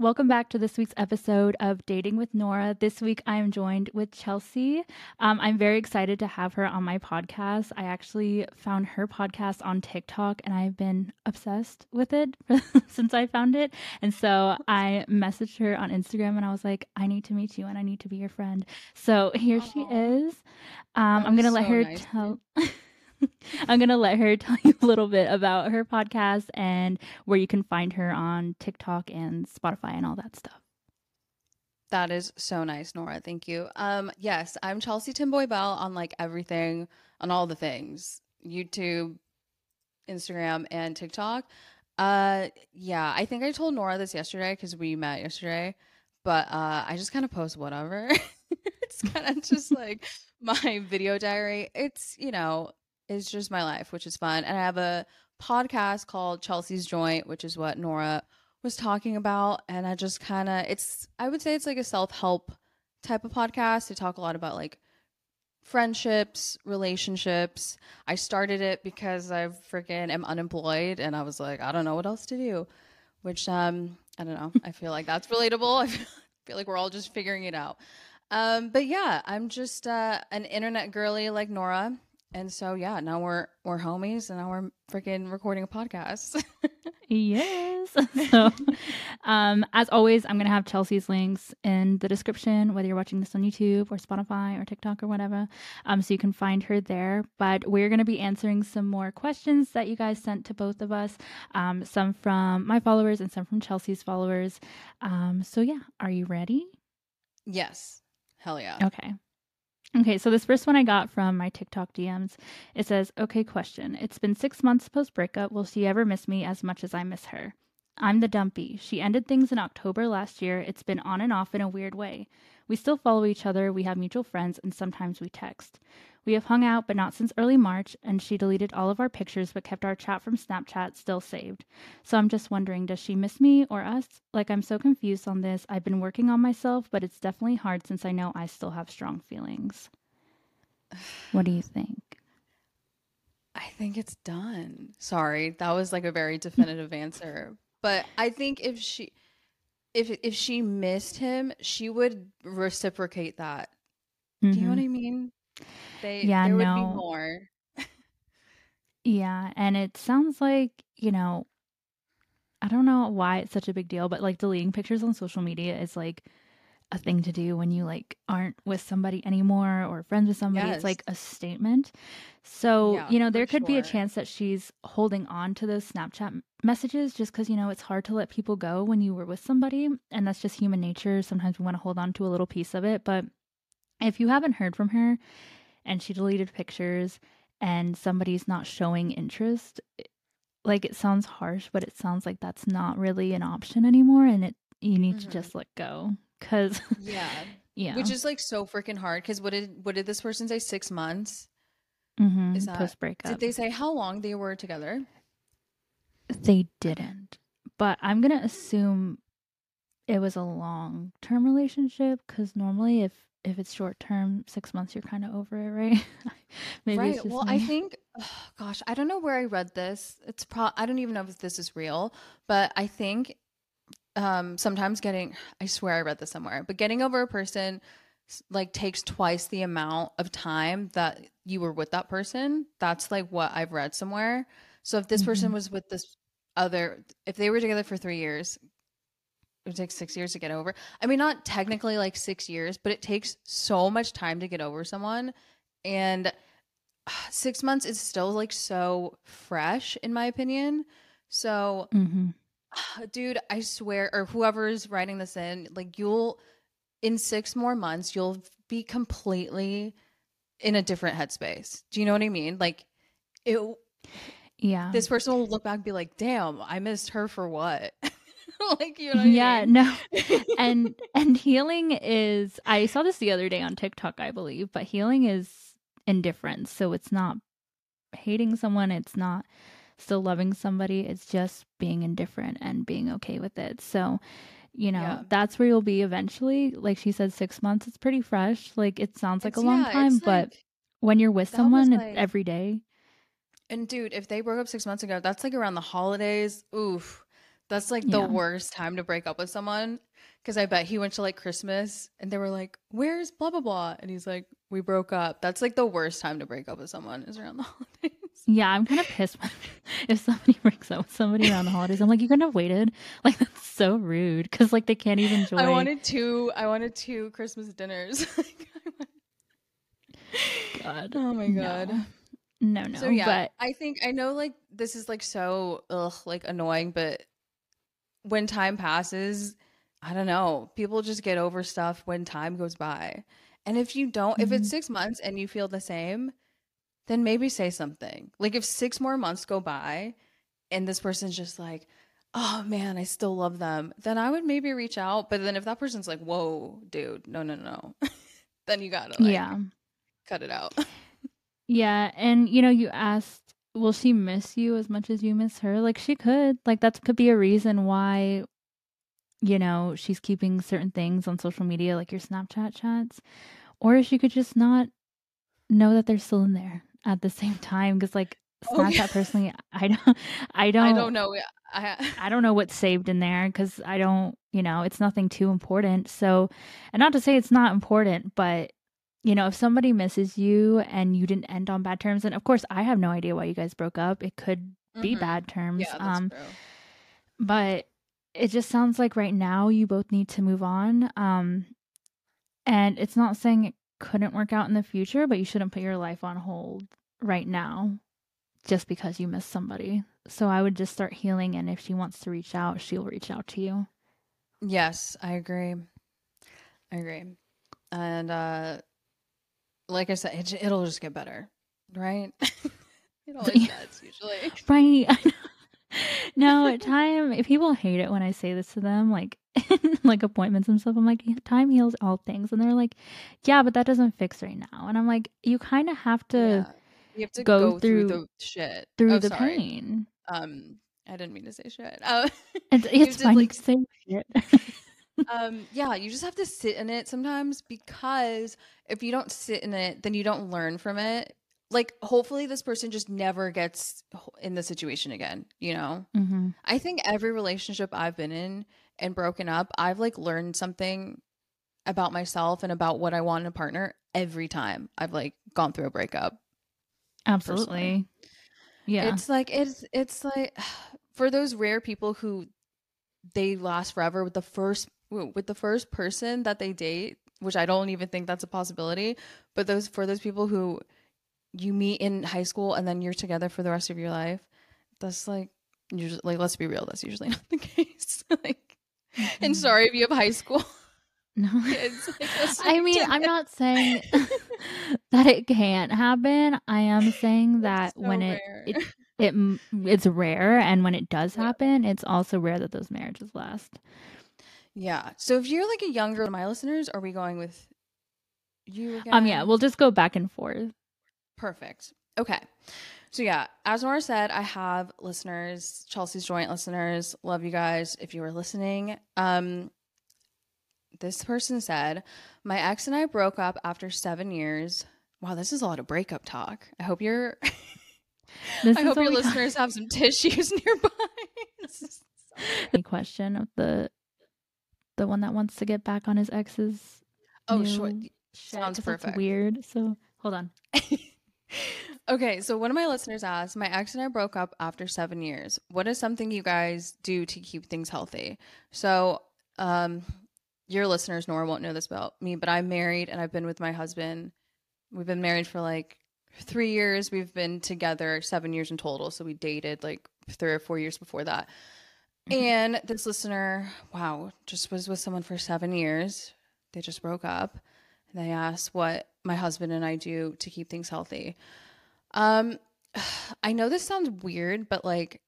Welcome back to this week's episode of Dating with Norah. This week I am joined with Chelsea. Um, I'm very excited to have her on my podcast. I actually found her podcast on TikTok and I've been obsessed with it since I found it. And so I messaged her on Instagram and I was like, I need to meet you and I need to be your friend. So here Aww. she is. Um, I'm going to let her nice. tell. I'm going to let her tell you a little bit about her podcast and where you can find her on TikTok and Spotify and all that stuff. That is so nice, Norah. Thank you. Um, yes, I'm Chelsea Timboy Bell on like everything, on all the things YouTube, Instagram, and TikTok. Uh, yeah, I think I told Norah this yesterday because we met yesterday, but uh, I just kind of post whatever. it's kind of just like my video diary. It's, you know, is just my life, which is fun. And I have a podcast called Chelsea's Joint, which is what Norah was talking about. And I just kind of, it's, I would say it's like a self help type of podcast. I talk a lot about like friendships, relationships. I started it because I freaking am unemployed and I was like, I don't know what else to do, which, um, I don't know. I feel like that's relatable. I feel like we're all just figuring it out. Um, but yeah, I'm just uh, an internet girly like Norah and so yeah, now we're we're homies, and now we're freaking recording a podcast. yes. So, um, as always, I'm gonna have Chelsea's links in the description, whether you're watching this on YouTube or Spotify or TikTok or whatever. Um, so you can find her there. But we're gonna be answering some more questions that you guys sent to both of us. Um, some from my followers and some from Chelsea's followers. Um, so yeah, are you ready? Yes. Hell yeah. Okay. Okay, so this first one I got from my TikTok DMs. It says, Okay, question. It's been six months post breakup. Will she ever miss me as much as I miss her? I'm the dumpy. She ended things in October last year. It's been on and off in a weird way. We still follow each other, we have mutual friends, and sometimes we text. We have hung out, but not since early March, and she deleted all of our pictures but kept our chat from Snapchat still saved. So I'm just wondering, does she miss me or us? Like, I'm so confused on this. I've been working on myself, but it's definitely hard since I know I still have strong feelings. What do you think? I think it's done. Sorry, that was like a very definitive answer. But I think if she if if she missed him, she would reciprocate that. Mm-hmm. Do you know what mm-hmm. I mean? They yeah, there no. would be more. yeah, and it sounds like, you know, I don't know why it's such a big deal, but like deleting pictures on social media is like a thing to do when you like aren't with somebody anymore or friends with somebody. Yes. It's like a statement. So, yeah, you know, there could sure. be a chance that she's holding on to those Snapchat messages just because, you know, it's hard to let people go when you were with somebody. And that's just human nature. Sometimes we want to hold on to a little piece of it. But if you haven't heard from her and she deleted pictures and somebody's not showing interest, like it sounds harsh, but it sounds like that's not really an option anymore. And it, you need mm-hmm. to just let go because yeah. Yeah. Which is like so freaking hard because what did what did this person say six months? Mm-hmm. is that post breakup. Did they say how long they were together? They didn't. But i'm gonna assume it was a long term relationship because normally if if it's short term six months you're kind of over it right? Maybe right. well me. i think oh, gosh i don't know where i read this. It's pro i don't even know if this is real but i think um sometimes getting i swear i read this somewhere but getting over a person like takes twice the amount of time that you were with that person that's like what i've read somewhere so if this mm-hmm. person was with this other if they were together for three years it would take six years to get over i mean not technically like six years but it takes so much time to get over someone and six months is still like so fresh in my opinion so mm-hmm. dude, I swear, or whoever's writing this in, like you'll in six more months, you'll be completely in a different headspace. Do you know what I mean? Like it yeah. This person will look back and be like, damn, I missed her for what? like you know yeah I mean? no and and healing is i saw this the other day on tiktok i believe but healing is indifference so it's not hating someone it's not still loving somebody. It's just being indifferent and being okay with it. So, you know, yeah. that's where you'll be eventually. Like she said, six months, it's pretty fresh. Like it sounds like it's, a long yeah, time, but like, when you're with someone like, every day. And dude, if they broke up six months ago, that's like around the holidays. Oof. That's like the worst time to break up with someone. Cause I bet he went to like Christmas and they were like, Where's blah blah blah? And he's like, We broke up. That's like the worst time to break up with someone is around the holidays. Yeah, I'm kind of pissed if somebody breaks up with somebody around the holidays. I'm like, you couldn't have waited. Like that's so rude because like they can't even enjoy. I wanted two. I wanted two Christmas dinners. God. Oh my god. No, no. no so yeah, but I think I know like this is like so ugh like annoying, but when time passes, I don't know. People just get over stuff when time goes by. And if you don't, mm-hmm. if it's mm-hmm. six months and you feel the same, then maybe say something. Like if six more months go by and this person's just like, oh man, I still love them, then I would maybe reach out. But then if that person's like, whoa, dude, no, no, no, then you gotta like, yeah cut it out. yeah. And you know, you asked, will she miss you as much as you miss her? Like she could. Like that could be a reason why you know, she's keeping certain things on social media, like your Snapchat chats, or she could just not know that they're still in there at the same time. Because, like, Snapchat oh, yeah. personally, I don't, I don't, I don't know. I, I don't know what's saved in there because I don't, you know, it's nothing too important. So, and not to say it's not important, but you know, if somebody misses you and you didn't end on bad terms, and of course, I have no idea why you guys broke up. It could be mm-hmm. bad terms. Yeah, um, true. but it just sounds like right now you both need to move on. Um, and it's not saying it couldn't work out in the future, but you shouldn't put your life on hold right now just because you miss somebody. So I would just start healing. And if she wants to reach out, she'll reach out to you. Yes, I agree. I agree. And, uh, like I said, it, it'll just get better, right? it always does, usually. Right no, time. If people hate it when I say this to them, like like appointments and stuff. I'm like, time heals all things, and they're like, yeah, but that doesn't fix right now. And I'm like, you kind of have to. Yeah. You have to go, go through, through, the shit through oh, the sorry. pain. Um, I didn't mean to say shit. Uh, it's it's fine like, say shit. um, yeah, you just have to sit in it sometimes because if you don't sit in it, then you don't learn from it like hopefully this person just never gets in the situation again you know mm-hmm. i think every relationship i've been in and broken up i've like learned something about myself and about what i want in a partner every time i've like gone through a breakup absolutely personally. yeah it's like it's it's like for those rare people who they last forever with the first with the first person that they date which i don't even think that's a possibility but those for those people who you meet in high school and then you're together for the rest of your life. That's like usually like let's be real, that's usually not the case. like. And sorry if you have high school. No. Like, I mean, I'm not saying that it can't happen. I am saying that so when it, it it it's rare and when it does happen, it's also rare that those marriages last. Yeah. So if you're like a younger my listeners, are we going with you again? Um yeah, we'll just go back and forth. Perfect. Okay. So yeah, as Norah said, I have listeners, Chelsea's joint listeners. Love you guys if you were listening. Um this person said, "My ex and I broke up after 7 years." Wow, this is a lot of breakup talk. I hope you're I hope your listeners have some tissues nearby. the question of the the one that wants to get back on his ex's Oh, sure. Sounds perfect. weird. So, hold on. Okay, so one of my listeners asked, My ex and I broke up after seven years. What is something you guys do to keep things healthy? So, um, your listeners, Norah, won't know this about me, but I'm married and I've been with my husband. We've been married for like three years. We've been together seven years in total. So we dated like three or four years before that. Mm-hmm. And this listener, wow, just was with someone for seven years. They just broke up. And they asked what my husband and I do to keep things healthy. Um, I know this sounds weird, but like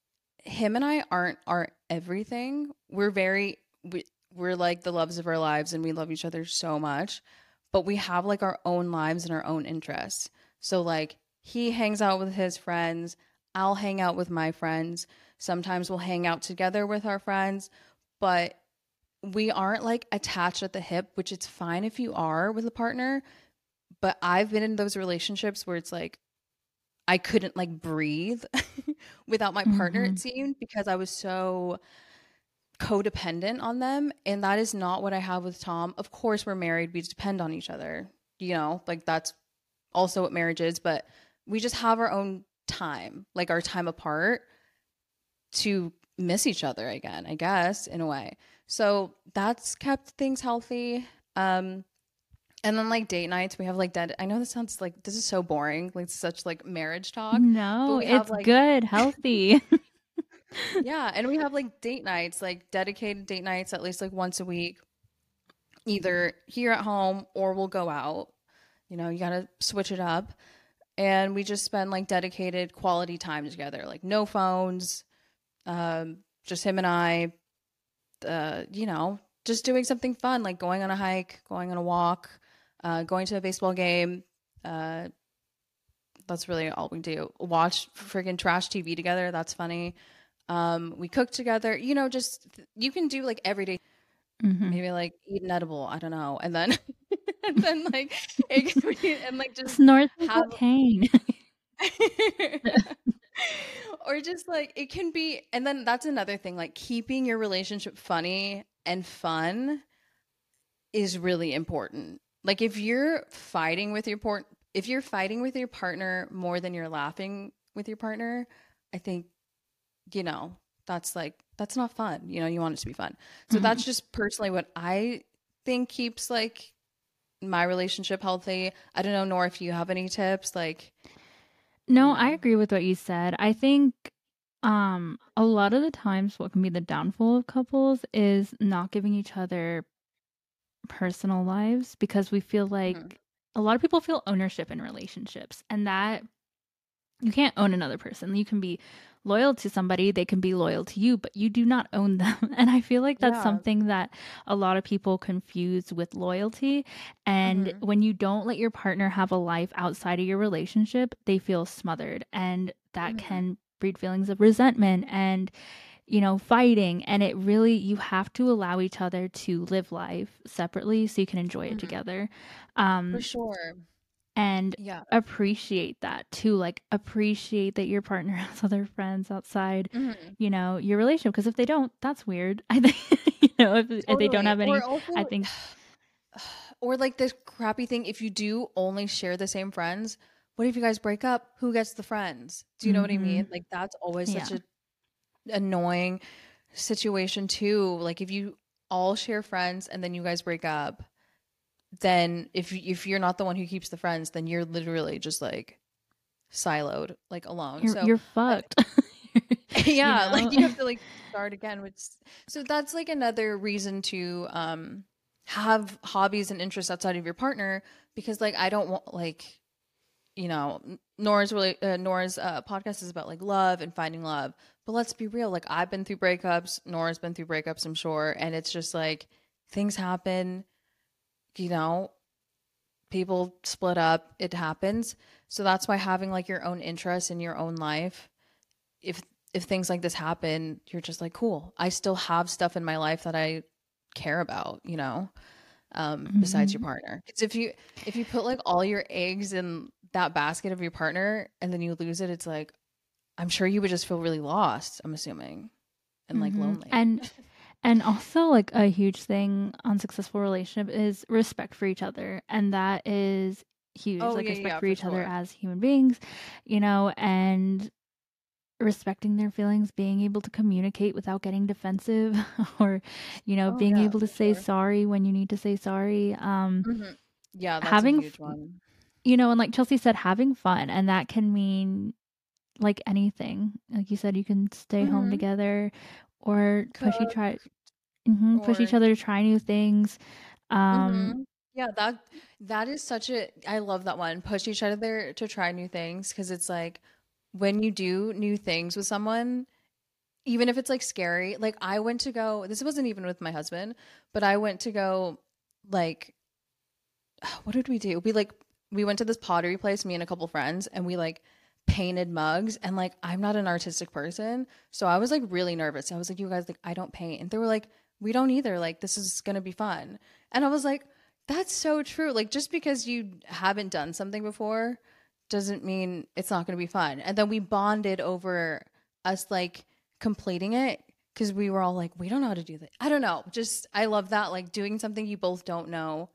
him and I aren't our everything. We're very we, we're like the loves of our lives and we love each other so much, but we have like our own lives and our own interests. So like he hangs out with his friends, I'll hang out with my friends. Sometimes we'll hang out together with our friends, but we aren't like attached at the hip, which it's fine if you are with a partner. But I've been in those relationships where it's like I couldn't like breathe without my partner, mm-hmm. it seemed, because I was so codependent on them and that is not what I have with Tom. Of course we're married, we depend on each other. You know, like that's also what marriage is, but we just have our own time, like our time apart to miss each other again, I guess, in a way. So that's kept things healthy. Um and then like date nights, we have like dead. I know this sounds like this is so boring, like such like marriage talk. No, we have, it's like- good, healthy. yeah, and we have like date nights, like dedicated date nights at least like once a week. Either here at home or we'll go out. You know, you got to switch it up. And we just spend like dedicated quality time together, like no phones, um, just him and I, uh, you know, just doing something fun, like going on a hike, going on a walk, uh, going to a baseball game. Uh, that's really all we do. Watch friggin' trash TV together. That's funny. Um, we cook together. You know, just you can do like everyday, Mhm. maybe like eat an edible. I don't know, and then and then like be- and like just Snort have- cocaine. or just like it can be and then that's another thing like keeping your relationship funny and fun is really important like if you're fighting with your port if you're fighting with your partner more than you're laughing with your partner i think you know that's like that's not fun you know you want it to be fun so Mhm. that's just personally what i think keeps like my relationship healthy i don't know nor if you have any tips like No, I agree with what you said. I think um a lot of the times what can be the downfall of couples is not giving each other personal lives because we feel like Mhm. a lot of people feel ownership in relationships and that you can't own another person. You can be loyal to somebody, they can be loyal to you, but you do not own them. And I feel like that's Yeah. something that a lot of people confuse with loyalty. And Mhm. when you don't let your partner have a life outside of your relationship, they feel smothered. And that Mhm. can breed feelings of resentment and, you know, fighting. And it really, you have to allow each other to live life separately so you can enjoy it Mhm. together. Um, for sure and yeah appreciate that too. Like, appreciate that your partner has other friends outside, Mhm. you know, your relationship. Because if they don't, that's weird. I think, you know, if, if they don't have any, also- I think or like this crappy thing if you do only share the same friends what if you guys break up who gets the friends do you know what i mean like that's always such Yeah. a annoying situation too like if you all share friends and then you guys break up then if you- if you're not the one who keeps the friends then you're literally just like siloed like alone you're, so you're fucked. yeah know? like you have to like start again which so that's like another reason to um have hobbies and interests outside of your partner because like i don't want like you know norah's really uh, norah's uh, podcast is about like love and finding love but let's be real like i've been through breakups norah's been through breakups i'm sure and it's just like things happen you know people split up it happens. So that's why having like your own interests in your own life if if things like this happen you're just like cool. I still have stuff in my life that i care about you know um besides your partner. Because if you if you put like all your eggs in that basket of your partner and then you lose it it's like i'm sure you would just feel really lost i'm assuming and like Mhm. lonely And and also like a huge thing on successful relationship is respect for each other. And that is huge. Oh, like yeah, respect yeah, for for each other as human beings, you know, and respecting their feelings, being able to communicate without getting defensive or, you know, Oh, being yeah, able to say sure. sorry when you need to say sorry. Um Mhm. yeah that's Having a huge one you know, and like Chelsea said, having fun, and that can mean like anything. Like you said, you can stay home Mhm. together, or push each try, hmm push each other to try new things. Um, Mhm. Yeah, that that is such a I love that one. Push each other to try new things because it's like when you do new things with someone, even if it's like scary. Like I went to go. This wasn't even with my husband, but I went to go. Like, what did we do? We like we went to this pottery place. Me and a couple friends, and we like painted mugs. And like I'm not an artistic person, so I was like really nervous. I was like, you guys, like I don't paint, and they were like, we don't either. Like this is gonna be fun. And I was like, that's so true. Like just because you haven't done something before doesn't mean it's not to be fun. And then we bonded over us like completing it because we were all like, we don't know how to do that. I don't know. Just I love that. Like doing something you both don't know.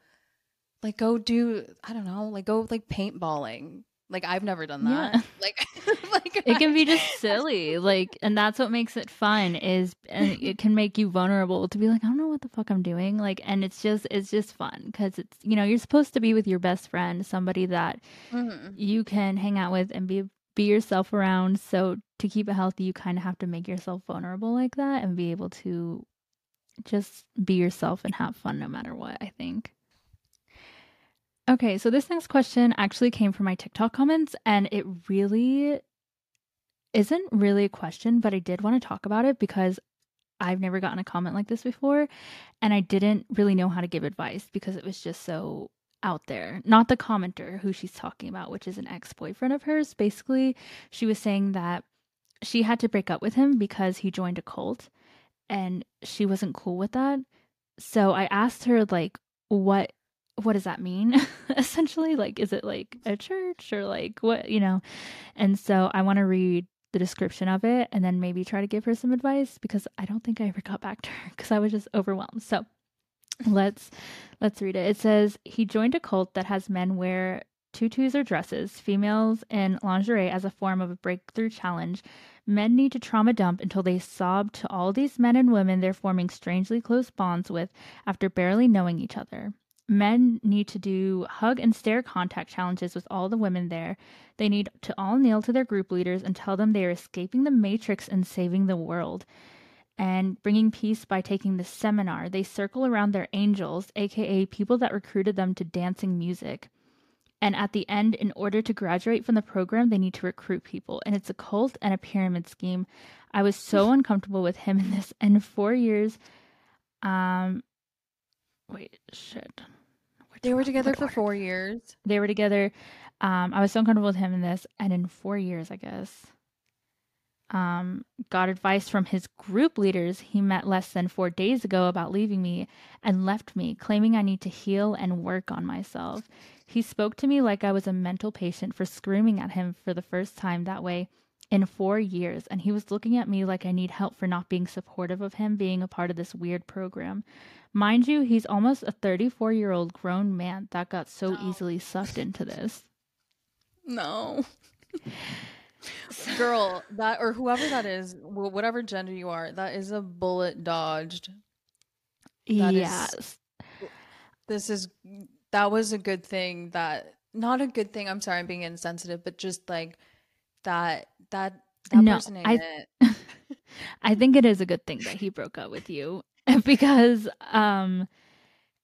Like go do I don't know. Like go like paintballing. Like I've never done that. Yeah. Like like it can be just silly like and that's what makes it fun is and it can make you vulnerable to be like i don't know what the fuck i'm doing like and it's just it's just fun because it's you know you're supposed to be with your best friend somebody that Mhm. you can hang out with and be be yourself around so to keep it healthy you kind of have to make yourself vulnerable like that and be able to just be yourself and have fun no matter what i think okay so this next question actually came from my tiktok comments and it really isn't really a question but i did want to talk about it because i've never gotten a comment like this before and i didn't really know how to give advice because it was just so out there. Not the commenter who she's talking about, which is an ex boyfriend of hers. Basically, she was saying that she had to break up with him because he joined a cult and she wasn't cool with that. So I asked her, like, what. What does that mean? Essentially, like, is it like a church or like what, you know? And so I want to read the description of it and then maybe try to give her some advice because I don't think I ever got back to her because I was just overwhelmed. So let's let's read it. It says he joined a cult that has men wear tutus or dresses, females in lingerie as a form of a breakthrough challenge. Men need to trauma dump until they sob to all these men and women they're forming strangely close bonds with after barely knowing each other. Men need to do hug and stare contact challenges with all the women there. They need to all kneel to their group leaders and tell them they are escaping the matrix and saving the world and bringing peace by taking the seminar. They circle around their angels, aka people that recruited them to dancing music. And at the end, in order to graduate from the program, they need to recruit people. And it's a cult and a pyramid scheme. I was so uncomfortable with him in this. And four years, um, wait, shit. Which They were one? together for four years. They were together. Um, I was so uncomfortable with him in this, and in four years, I guess, um, got advice from his group leaders he met less than four days ago about leaving me and left me, claiming I need to heal and work on myself. He spoke to me like I was a mental patient for screaming at him for the first time that way in four years, and he was looking at me like I need help for not being supportive of him being a part of this weird program. Mind you, he's almost a 34 year old grown man that got so No. easily sucked into this. No. Girl, that or whoever that is, whatever gender you are, that is a bullet dodged. That is- yes. This is that was a good thing that not a good thing. I'm sorry, I'm being insensitive, but just like that that No, I- I think it is a good thing that he broke up with you because um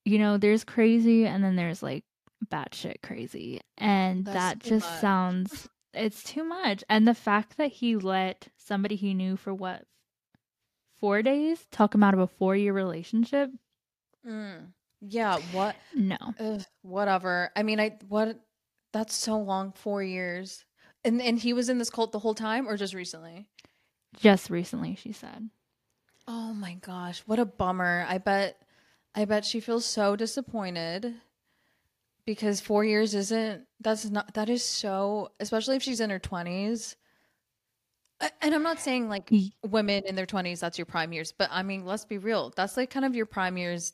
you know there's crazy and then there's like batshit crazy and That's that just much. sounds it's too much and the fact that he let somebody he knew for what four days talk him out of a four year relationship Mm. Yeah, what no ugh, whatever. I mean, I what that's so long, 4 years. And and he was in this cult the whole time or just recently? just recently she said Oh my gosh, what a bummer. I bet I bet she feels so disappointed because 4 years isn't that's not that is so especially if she's in her 20s. And I'm not saying like women in their 20s that's your prime years, but I mean, let's be real. That's like kind of your prime years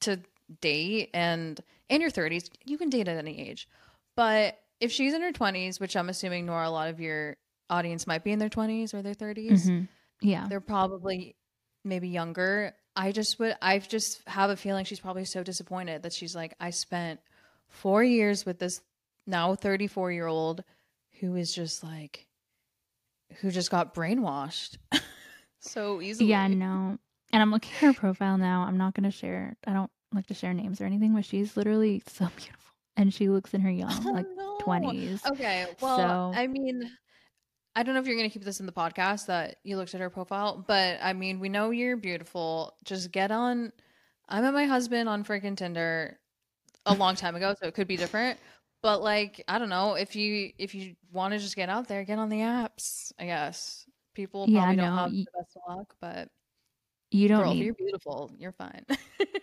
to date and in your 30s, you can date at any age. But if she's in her 20s, which I'm assuming Norah a lot of your audience might be in their 20s or their 30s, Mhm. yeah they're probably maybe younger. I just would I just have a feeling she's probably so disappointed that she's like I spent 4 years with this now 34 year old who is just like who just got brainwashed so easily. Yeah, no. And I'm looking at her profile now. I'm not gonna share. I don't like to share names or anything, but she's literally so beautiful, and she looks in her oh, young, Oh, like no. twenties. Okay. Well, So- I mean, I don't know if you're going to keep this in the podcast that you looked at her profile, but I mean, we know you're beautiful. Just get on. I met my husband on freaking Tinder a long time ago, so it could be different. But like, I don't know if you if you want to just get out there, get on the apps. I guess people Yeah, probably don't no, have y- the best luck, but You don't girl, need. you're beautiful, you're fine.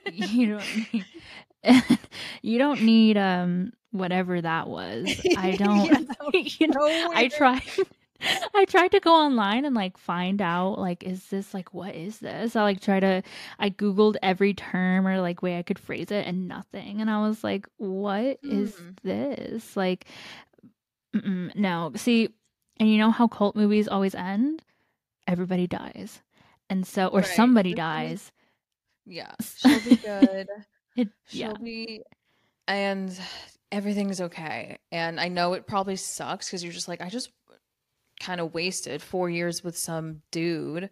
You don't need. you don't need um whatever that was. I don't. Yeah, was you know, so I tried. I tried to go online and like find out like is this like what is this? I like try to I googled every term or like way I could phrase it and nothing. And I was like, what is Mm. this? Like no. See, and you know how cult movies always end? Everybody dies. And so or Right. somebody dies. Yeah. She'll be good. It She'll yeah. be and everything's okay. And I know it probably sucks because you're just like, I just kind of wasted four years with some dude.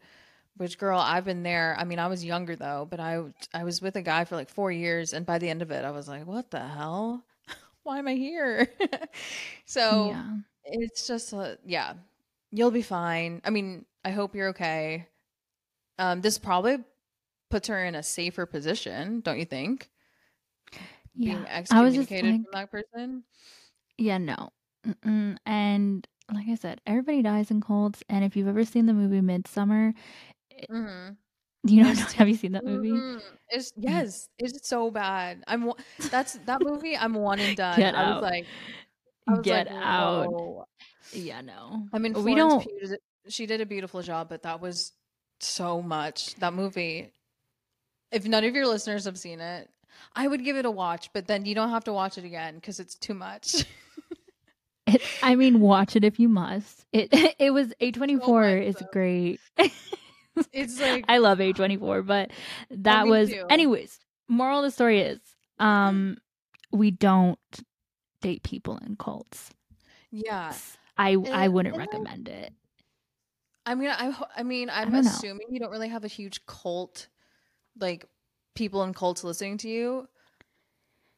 Which girl, I've been there. I mean, I was younger though, but I I was with a guy for like four years, and by the end of it, I was like, what the hell? Why am I here? so yeah. it's just a, yeah, you'll be fine. I mean, I hope you're okay. Um, this probably puts her in a safer position, don't you think? Yeah. Being I was just like from that person. Yeah, no. Mm-mm. And like I said, everybody dies in cults. And if you've ever seen the movie Midsommar, Mm-hmm. you know, have you seen that movie? It's yes, it's so bad. I'm that's that movie. I'm one and done. Get I out. was like, I was Get like, out. "Whoa." Yeah, no. I mean, we don't. Pugh she did a beautiful job, but that was so much. That movie. If none of your listeners have seen it, I would give it a watch, but then you don't have to watch it again because it's too much. It, I mean, watch it if you must. It it was A twenty four is great. it's like I love A twenty four, but that was too. anyways. Moral of the story is, um, we don't date people in cults. yeah. I I wouldn't and I- recommend it. I mean, I, I mean, I'm know. assuming you don't really have a huge cult, like people in cults listening to you,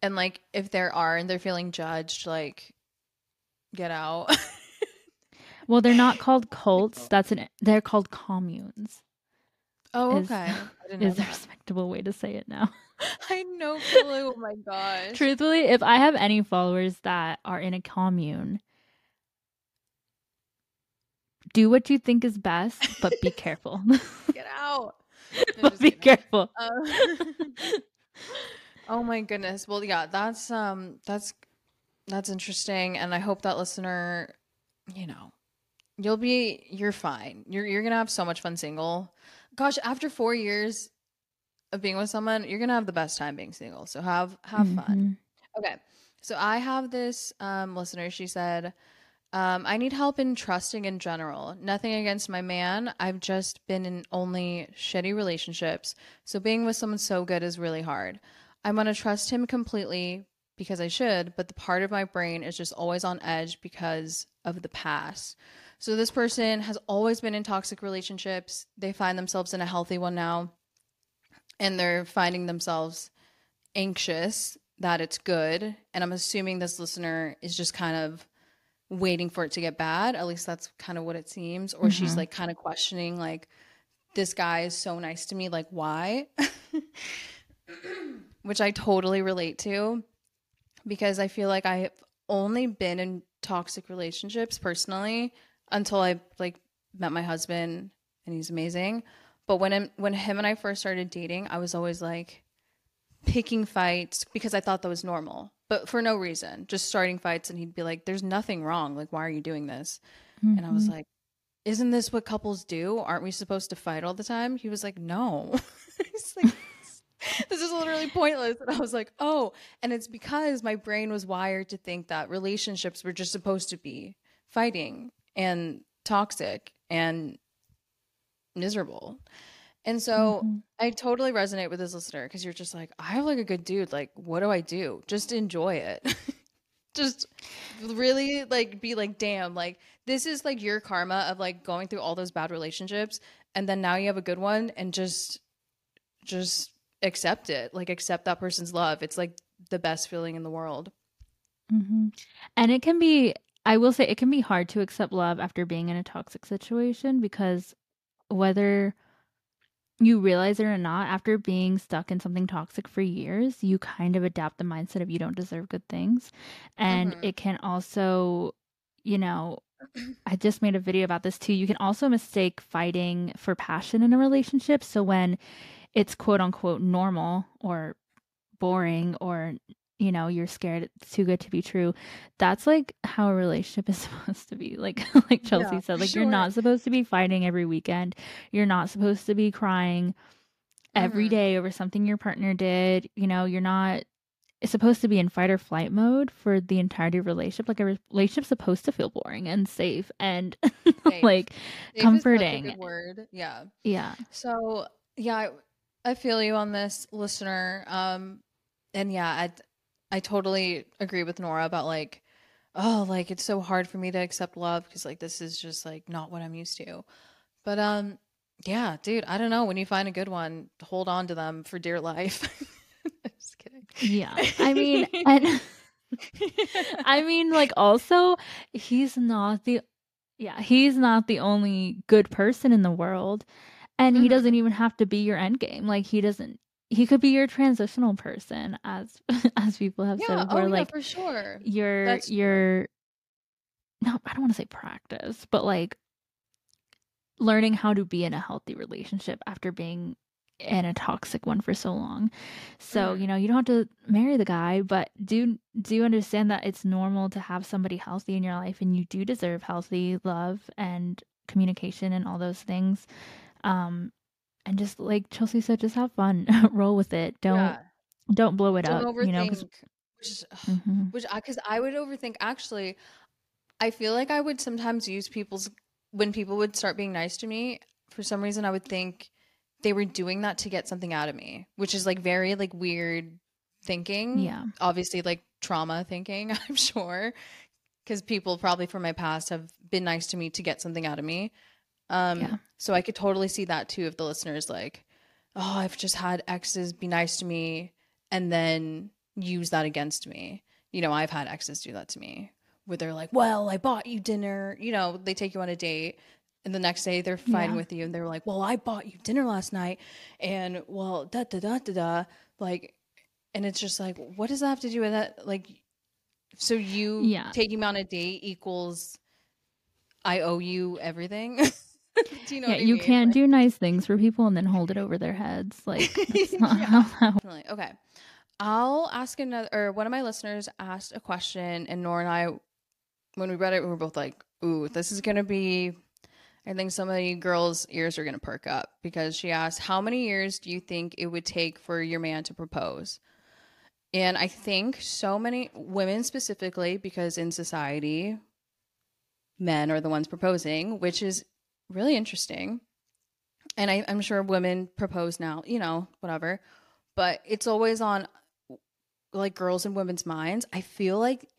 and like if there are and they're feeling judged, like get out. Well, they're not called cults. That's an. They're called communes. oh, okay. I Is a respectable way to say it now. I know. no clue. Oh my gosh. Truthfully, if I have any followers that are in a commune, do what you think is best, but be careful. Get out. No, but be kidding. careful. Um, oh my goodness. Well, yeah, that's um that's that's interesting and I hope that listener, you know, you'll be you're fine. You're you're going to have so much fun single. Gosh, after 4 years of being with someone, you're going to have the best time being single. So have have fun. Mhm. Okay. So I have this um, listener. She said, um, I need help in trusting in general. Nothing against my man. I've just been in only shitty relationships. So being with someone so good is really hard. I want to trust him completely because I should, but the part of my brain is just always on edge because of the past. So this person has always been in toxic relationships. They find themselves in a healthy one now, and they're finding themselves anxious that it's good. And I'm assuming this listener is just kind of waiting for it to get bad. At least that's kind of what it seems. Or she's Mhm. like kind of questioning, like, this guy is so nice to me. Like, why? Which I totally relate to because I feel like I've only been in toxic relationships personally until I like met my husband and he's amazing. But when when him and I first started dating, I was always like picking fights because I thought that was normal, but for no reason, just starting fights. And he'd be like, "There's nothing wrong. Like, why are you doing this?" And I was Mhm. like, "Isn't this what couples do? Aren't we supposed to fight all the time?" He was like, "No." He's like, "This is literally pointless." And I was like, "Oh." And it's because my brain was wired to think that relationships were just supposed to be fighting and toxic and miserable. And so Mhm. I totally resonate with this listener because you're just like, I have like a good dude. Like, what do I do? Just enjoy it. just really like be like, damn, like this is like your karma of like going through all those bad relationships. And then now you have a good one and just, just accept it. Like, accept that person's love. It's like the best feeling in the world. Mhm. And it can be, I will say, it can be hard to accept love after being in a toxic situation because whether you realize it or not, after being stuck in something toxic for years, you kind of adapt the mindset of you don't deserve good things. And Mhm. it can also, you know, I just made a video about this too. You can also mistake fighting for passion in a relationship. So when it's quote unquote normal or boring or you know, you're scared it's too good to be true. That's like how a relationship is supposed to be. Like like Chelsea Yeah, said, like you're not supposed to be fighting every weekend. You're not supposed to be crying every Mhm. day over something your partner did. You know, you're not it's supposed to be in fight or flight mode for the entirety of a relationship. Like a relationship's supposed to feel boring and safe and Safe. like Safe is such a comforting. word. Yeah. yeah. So yeah, I, I feel you on this, listener. Um, and yeah, I I totally agree with Norah about like, oh, like it's so hard for me to accept love because like this is just like not what I'm used to. But um, yeah, dude, I don't know. When you find a good one, hold on to them for dear life. just kidding. Yeah. I mean and I mean, like, also, he's not the, yeah, he's not the only good person in the world, and he Mhm. doesn't even have to be your end game. Like, he doesn't. He could be your transitional person, as as people have yeah. said, Oh where yeah, like for sure. your That's your no, I don't want to say practice, but like learning how to be in a healthy relationship after being in a toxic one for so long. So, Mhm. you know, you don't have to marry the guy, but do do you understand that it's normal to have somebody healthy in your life and you do deserve healthy love and communication and all those things. Um and just like Chelsea said, just have fun. Roll with it. Don't Yeah. don't blow it Don't up, you know, Which Mhm. which I because I would overthink. Actually, I feel like I would sometimes use people's when people would start being nice to me. For some reason, I would think they were doing that to get something out of me, which is like very like weird thinking. Yeah. obviously like trauma thinking. I'm sure because people probably from my past have been nice to me to get something out of me. Um, Yeah. so I could totally see that too if the listeners like, oh, I've just had exes be nice to me and then use that against me. You know, I've had exes do that to me where they're like, well, I bought you dinner. You know, they take you on a date. And the next day they're fighting Yeah. with you and they're like, well, I bought you dinner last night. And well, da da da da da. Like, and it's just like, what does that have to do with that? Like, so you Yeah. taking me on a date equals I owe you everything. do you know yeah, you mean? can't Like- do nice things for people and then hold it over their heads. Like Yeah. that Okay. I'll ask another, or one of my listeners asked a question, and Norah and I, when we read it, we were both like, ooh, this is going to be, I think some of the girls' ears are going to perk up because she asked, how many years do you think it would take for your man to propose? And I think so many women specifically, because in society, men are the ones proposing, which is really interesting. And I, I'm sure women propose now, you know, whatever. But it's always on like girls and women's minds. I feel like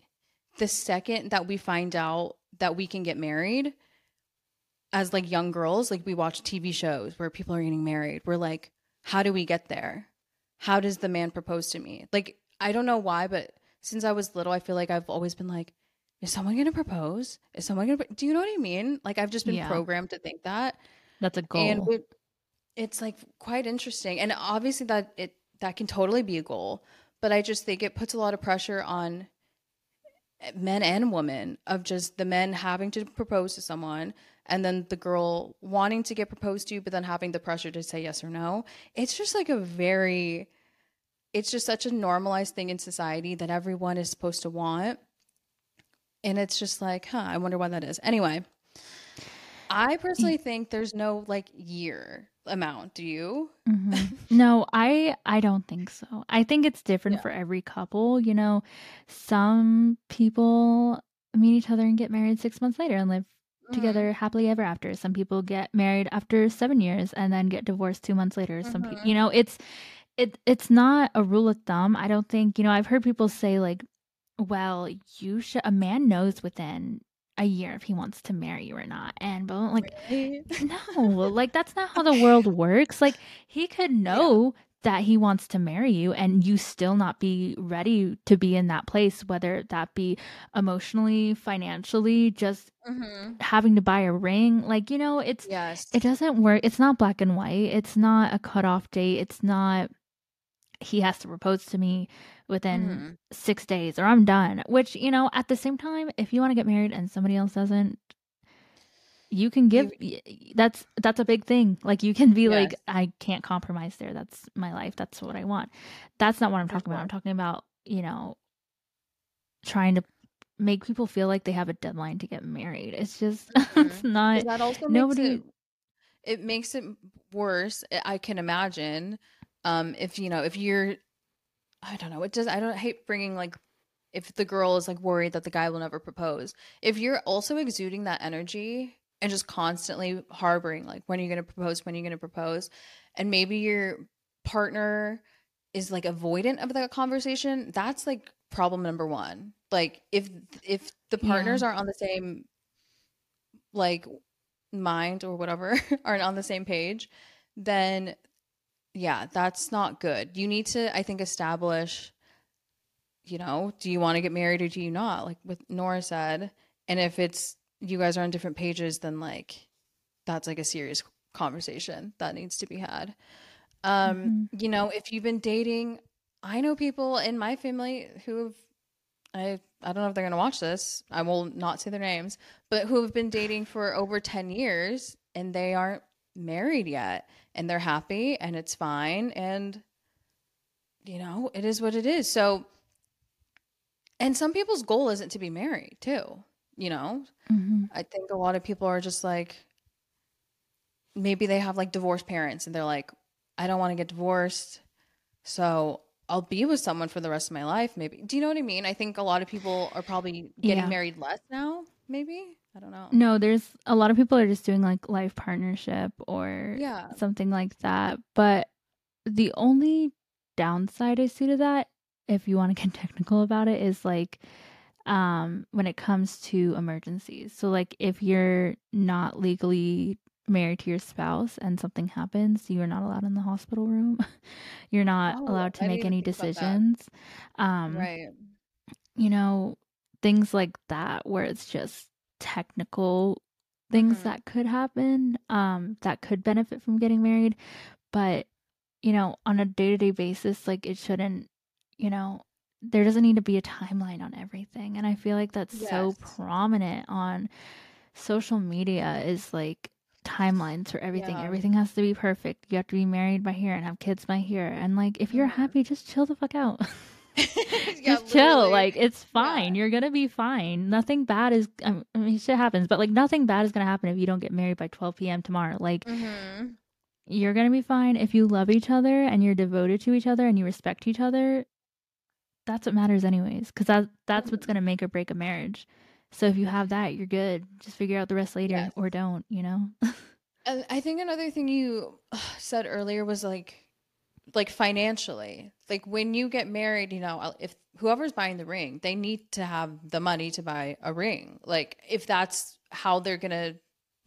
the second that we find out that we can get married as like young girls, like we watch TV shows where people are getting married, we're like, how do we get there? How does the man propose to me? Like, I don't know why, but since I was little, I feel like I've always been like, is someone going to propose? Is someone going to, do you know what I mean? Like, I've just been Yeah. programmed to think that. that's a goal. And it, it's like quite interesting. And obviously that it, that can totally be a goal, but I just think it puts a lot of pressure on eh, men and women of just the men having to propose to someone and then the girl wanting to get proposed to but then having the pressure to say yes or no it's just like a very it's just such a normalized thing in society that everyone is supposed to want and it's just like huh i wonder why that is anyway i personally think there's no like year amount do you Mhm. no, I I don't think so. I think it's different Yeah. for every couple. You know, some people meet each other and get married six months later and live Mm-hmm. together happily ever after. Some people get married after seven years and then get divorced two months later. Some people, Mhm. you know, it's it it's not a rule of thumb. I don't think you know. I've heard people say like, "Well, you should." A man knows within a year if he wants to marry you or not, and but like Really? no, like that's not how the world works. Like he could know that he wants to marry you and you still not be ready to be in that place, whether that be emotionally, financially, just Mhm. having to buy a ring. Like, you know, it's yes it doesn't work. It's not black and white. It's not a cutoff date. It's not he has to propose to me within Mhm. six days or I'm done. Which, you know, at the same time, if you want to get married and somebody else doesn't, you can give that's that's a big thing. Like you can be like, I can't compromise there. That's my life. That's what I want. That's not what I'm talking about. I'm talking about you know, trying to make people feel like they have a deadline to get married. It's just mm-hmm. it's not that also nobody it, it, makes it worse. I can imagine um if you know, if you're I don't know, it does I don't hate bringing like if the girl is like worried that the guy will never propose. If you're also exuding that energy and just constantly harboring like when are you going to propose, when are you going to propose and maybe your partner is like avoidant of that conversation, that's like problem number 1 like if if the partners yeah. aren't on the same like mind or whatever aren't on the same page then yeah that's not good you need to i think establish you know do you want to get married or do you not like what norah said and if it's you guys are on different pages then like that's like a serious conversation that needs to be had um mm-hmm. you know if you've been dating i know people in my family who have I I don't know if they're gonna watch this. I will not say their names, but who have been dating for over ten years and they aren't married yet, and they're happy and it's fine, and you know it is what it is. So, and some people's goal isn't to be married too. You know, mm-hmm. I think a lot of people are just like maybe they have like divorced parents and they're like, I don't want to get divorced, so I'll be with someone for the rest of my life, maybe. Do you know what I mean? I think a lot of people are probably getting yeah. married less now, maybe. I don't know. No, there's a lot of people are just doing like life partnership or yeah. something like that. But the only downside I see to that, if you want to get technical about it, is like um when it comes to emergencies. So like if you're not legally married to your spouse and something happens, you are not allowed in the hospital room. You're not oh, allowed to I make any decisions. Um, right. You know, things like that where it's just technical things mm-hmm. that could happen um, that could benefit from getting married. But, you know, on a day to day basis, like it shouldn't, you know, there doesn't need to be a timeline on everything. And I feel like that's yes. so prominent on social media is like timelines for everything. Yeah. Everything has to be perfect. You have to be married by here and have kids by here. And like, if you're happy, just chill the fuck out. just chill. Like, it's fine. Yeah. You're gonna be fine. Nothing bad is. I mean, shit happens, but like, nothing bad is gonna happen if you don't get married by 12 p.m. tomorrow. Like. Mm-hmm. You're gonna be fine if you love each other and you're devoted to each other and you respect each other. That's what matters, anyways, because that that's what's gonna make or break a marriage. So if you have that, you're good. Just figure out the rest later yes. or don't, you know? and I think another thing you said earlier was like like financially. Like when you get married, you know, if whoever's buying the ring, they need to have the money to buy a ring. Like if that's how they're to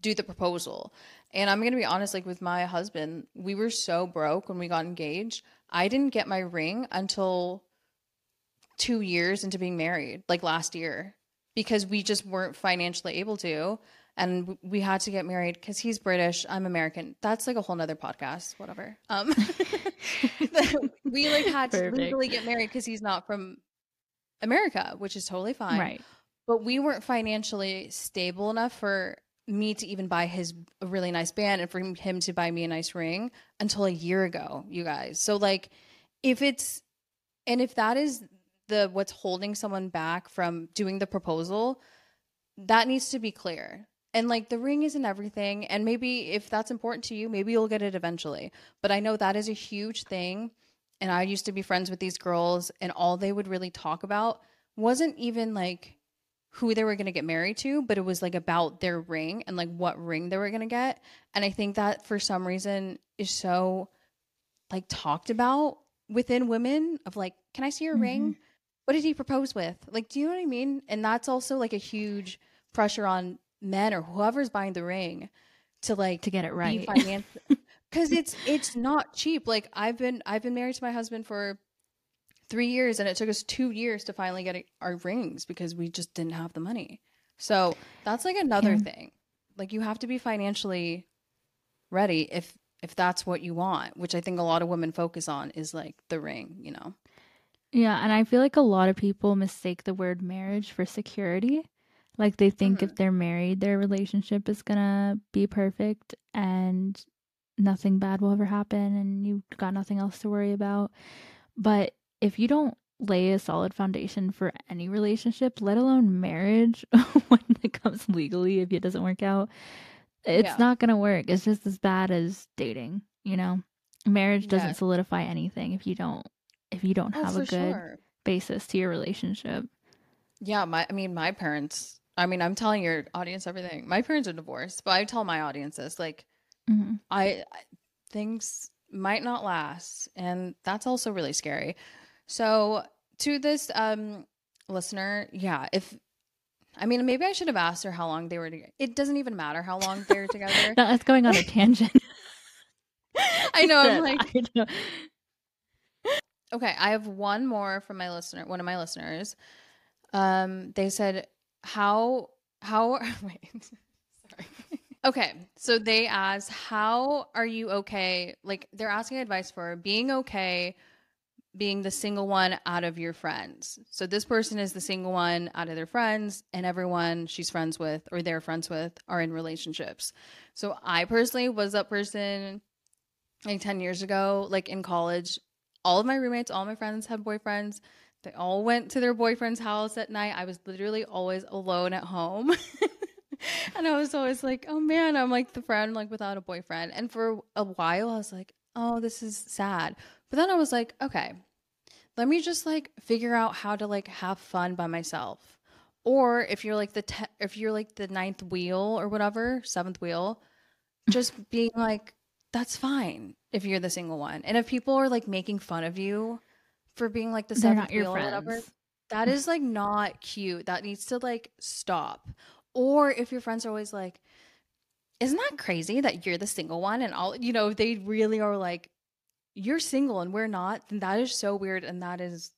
do the proposal. And I'm to be honest like with my husband, we were so broke when we got engaged. I didn't get my ring until 2 years into being married, like last year because we just weren't financially able to and we had to get married because he's british i'm american that's like a whole nother podcast whatever um we like had Perfect. to legally get married because he's not from america which is totally fine right but we weren't financially stable enough for me to even buy his a really nice band and for him to buy me a nice ring until a year ago you guys so like if it's and if that is the what's holding someone back from doing the proposal, that needs to be clear. And like the ring isn't everything. And maybe if that's important to you, maybe you'll get it eventually. But I know that is a huge thing. And I used to be friends with these girls, and all they would really talk about wasn't even like who they were going to get married to, but it was like about their ring and like what ring they were going to get. And I think that for some reason is so like talked about within women of like, can I see your mm-hmm. ring? what did he propose with? Like, do you know what I mean? And that's also like a huge pressure on men or whoever's buying the ring to like to get it right. Cuz it's it's not cheap. Like I've been I've been married to my husband for 3 years and it took us 2 years to finally get our rings because we just didn't have the money. So, that's like another yeah. thing. Like you have to be financially ready if if that's what you want, which I think a lot of women focus on is like the ring, you know. Yeah, and I feel like a lot of people mistake the word marriage for security. Like they think mm-hmm. if they're married, their relationship is gonna be perfect and nothing bad will ever happen and you've got nothing else to worry about. But if you don't lay a solid foundation for any relationship, let alone marriage when it comes legally if it doesn't work out. It's Yeah. not going to work. It's just as bad as dating, you know. Marriage doesn't Yeah. solidify anything if you don't if you don't Oh, have a good sure. basis to your relationship. Yeah, my I mean my parents. I mean, I'm telling your audience everything. My parents are divorced, but I tell my audiences this like Mhm. I, I things might not last, and that's also really scary. So, to this um listener, yeah, if I mean, maybe I should have asked her how long they were together. It doesn't even matter how long they're together. Now that's going on a tangent. I know. I'm like, I know. Okay, I have one more from my listener, one of my listeners. Um, they said, "How how wait, sorry." Okay, so they asked, "How are you okay?" Like they're asking advice for being okay being the single one out of your friends. So this person is the single one out of their friends and everyone she's friends with or they're friends with are in relationships. So I personally was that person like 10 years ago like in college all of my roommates, all my friends had boyfriends. They all went to their boyfriend's house at night. I was literally always alone at home. and I was always like, oh man, I'm like the friend like without a boyfriend. And for a while I was like, oh, this is sad. But then I was like, okay, let me just like figure out how to like have fun by myself. Or if you're like the te- if you're like the ninth wheel or whatever, seventh wheel, just being like, that's fine if you're the single one. And if people are like making fun of you for being like the They're seventh wheel or whatever, that is like not cute. That needs to like stop. Or if your friends are always like, isn't that crazy that you're the single one and all you know, they really are like, you're single and we're not, then that is so weird and that is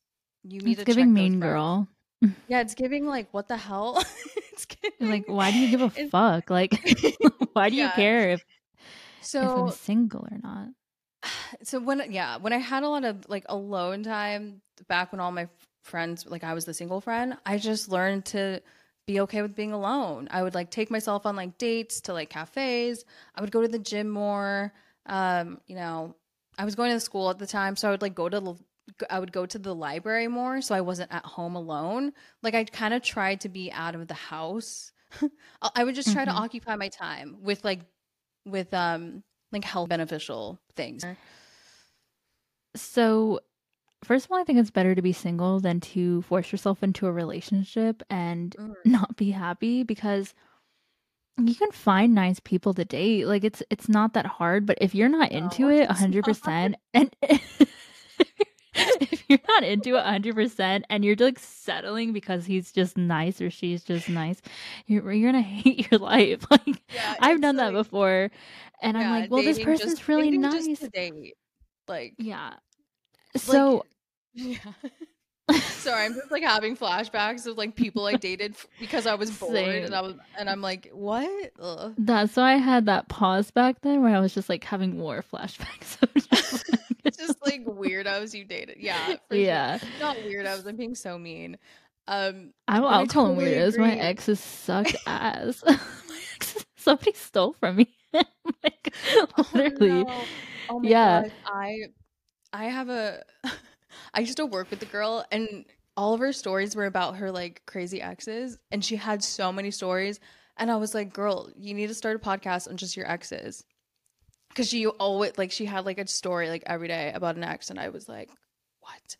you need It's to giving mean girl. Yeah, it's giving like what the hell? it's giving Like, why do you give a fuck? Like, why do you care if, if so I'm single or not? So when yeah when i had a lot of like alone time back when all my friends like i was the single friend i just learned to be okay with being alone i would like take myself on like dates to like cafes i would go to the gym more um you know i was going to school at the time so i would like go to the I would go to the library more so I wasn't at home alone. Like I kind of tried to be out of the house. I- would just try to Mhm. occupy my time with like with um like health beneficial things. So, first of all, I think it's better to be single than to force yourself into a relationship and Mm. not be happy because you can find nice people to date. Like it's it's not that hard, but if you're not into No, it it's not. 100% and if you're not into it 100% and you're like settling because he's just nice or she's just nice, you're you're going to hate your life. Like Yeah, I've it's done that like- before and I'm yeah, like, well this dating person's just- really dating nice. Just to date. Like yeah. So yeah. Sorry, I'm just like having flashbacks of like people I dated f- because I was bored Same. and I was and I'm like, what? Ugh. That's why I had that pause back then where I was just like having more flashbacks. of just, like- Just like weirdos you dated. Yeah. for sure. yeah. Not weirdos. I'm being so mean. Um I I'll call them totally weirdos. My agree. exes sucked ass. my exes, somebody stole from me. like, oh literally. no. Oh my Yeah. gosh, I I have a I used to work with the girl and all of her stories were about her like crazy exes and she had so many stories and I was like, "Girl, you need to start a podcast on just your exes." Cuz she always like she had like a story like every day about an ex and I was like, "What?"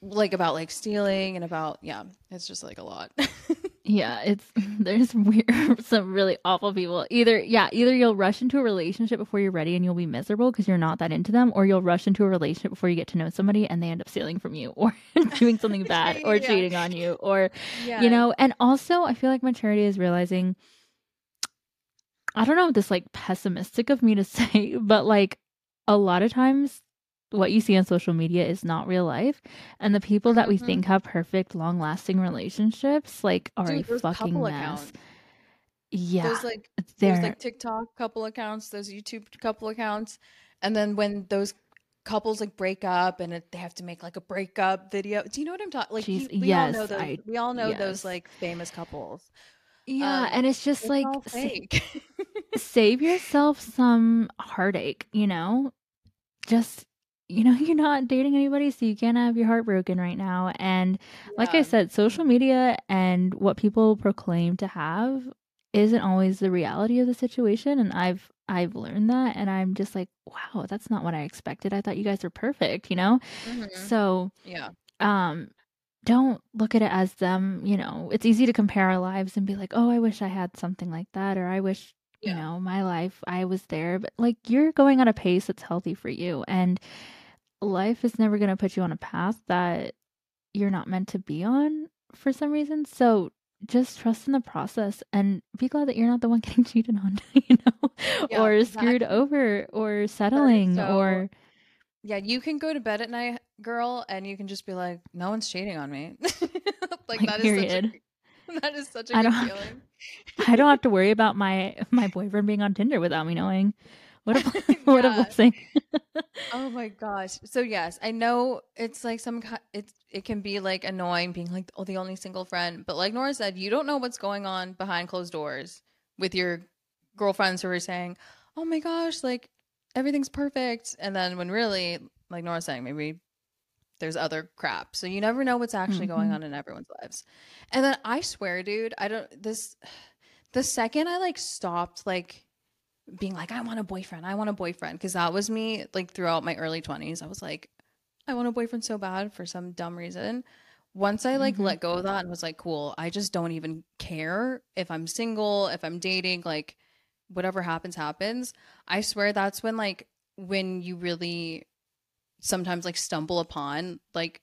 Like about like stealing and about yeah, it's just like a lot. Yeah, it's there's weird some really awful people. Either yeah, either you'll rush into a relationship before you're ready and you'll be miserable because you're not that into them, or you'll rush into a relationship before you get to know somebody and they end up stealing from you or doing something bad or Yeah. cheating on you or yeah. you know and also i feel like maturity is realizing i don't know if this like pessimistic of me to say but like a lot of times what you see on social media is not real life and the people that we Mhm. think have perfect long lasting relationships like are Dude, a fucking mess accounts. yeah Those like they're There's like TikTok couple accounts, those YouTube couple accounts, and then when those couples like break up and it, they have to make like a breakup video. Do you know what I'm talking? Like you- we all know yes, those. I- we all know yes. those like famous couples. yeah um, and it's just It's like sa- save yourself some heartache, you know? Just you know, you're not dating anybody, so you can't have your heart broken right now. And like I said, social media and what people proclaim to have isn't always the reality of the situation. And I've I've learned that and I'm just like, wow, that's not what I expected. I thought you guys were perfect, you know? Mhm. So Yeah. um don't look at it as them, you know, it's easy to compare our lives and be like, "Oh, I wish I had something like that," or "I wish, you know, my life I was there." But like you're going at a pace that's healthy for you and life is never going to put you on a path that you're not meant to be on for some reason. So just trust in the process and be glad that you're not the one getting cheated on, you know, Yeah, or screwed over or settling so or Yeah, you can go to bed at night, girl, and you can just be like, no one's cheating on me. like, Like, that is period. such a that is such a I good feeling. I don't have to worry about my my boyfriend being on Tinder without me knowing. What a what a blessing. Oh my gosh. So yes, I know it's like some it's it can be like annoying being like oh the only single friend, but like Norah said, you don't know what's going on behind closed doors with your girlfriends who are saying, "Oh my gosh, like everything's perfect." And then when really, like Norah's saying, maybe there's other crap. So you never know what's actually going Mhm. on in everyone's lives. And then I swear, dude, I don't this the second I like stopped like being like, I want a boyfriend, I want a boyfriend. Cause that was me like throughout my early 20s. I was like, I want a boyfriend so bad for some dumb reason. Once I like Mhm. let go of that and was like, cool, I just don't even care if I'm single, if I'm dating, like whatever happens, happens. I swear that's when like when you really sometimes like stumble upon like